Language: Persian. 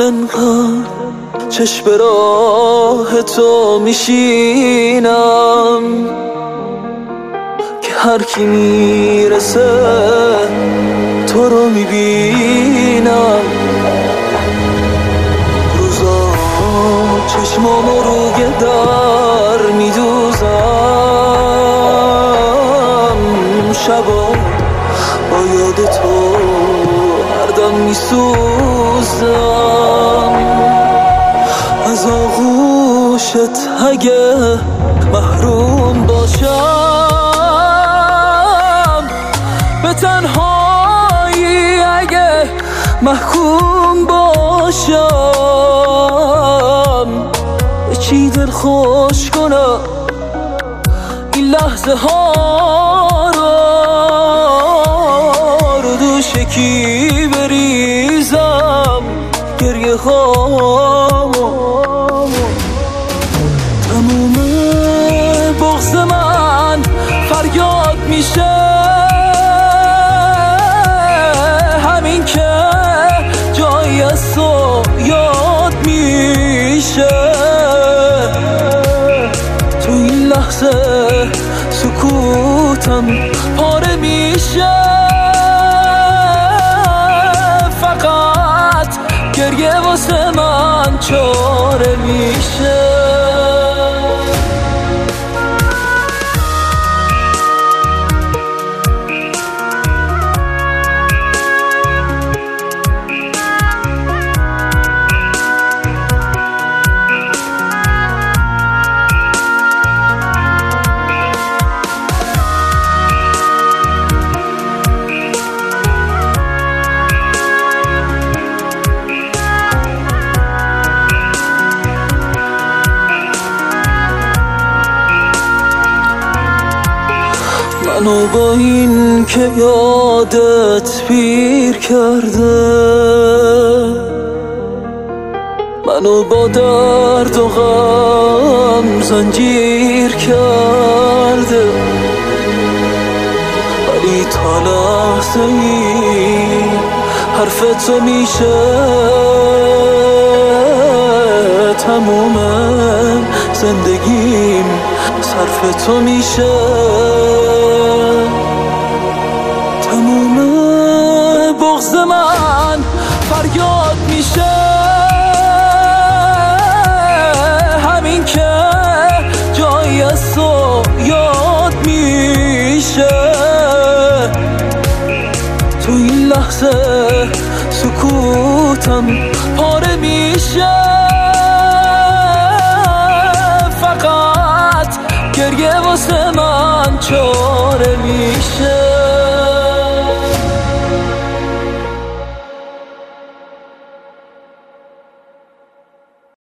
انقدر چشم راه تو میشینم که هر کی می‌رسه تو رو می‌بینم. روزا چشمام روی در میدوزم. شبا با یاد تو هر دم میسوزم. اگه محروم باشم به تنهایی اگه محکوم باشم. به چی دل خوش کنم؟ این لحظه ها میشه. همین که جایی از تو یاد میشه. تو این لحظه سکوتم پاره میشه. فقط گریه واسه من چاره میشه. منو با این که یادت پیر کرده. منو با درد و غم زنجیر کرده. ولی تا لحظه ای حرف تو میشه تموم زندگیم صرف تو میشه. لحظه سکوتم پاره میشه. فقط گریه واسه من چاره میشه.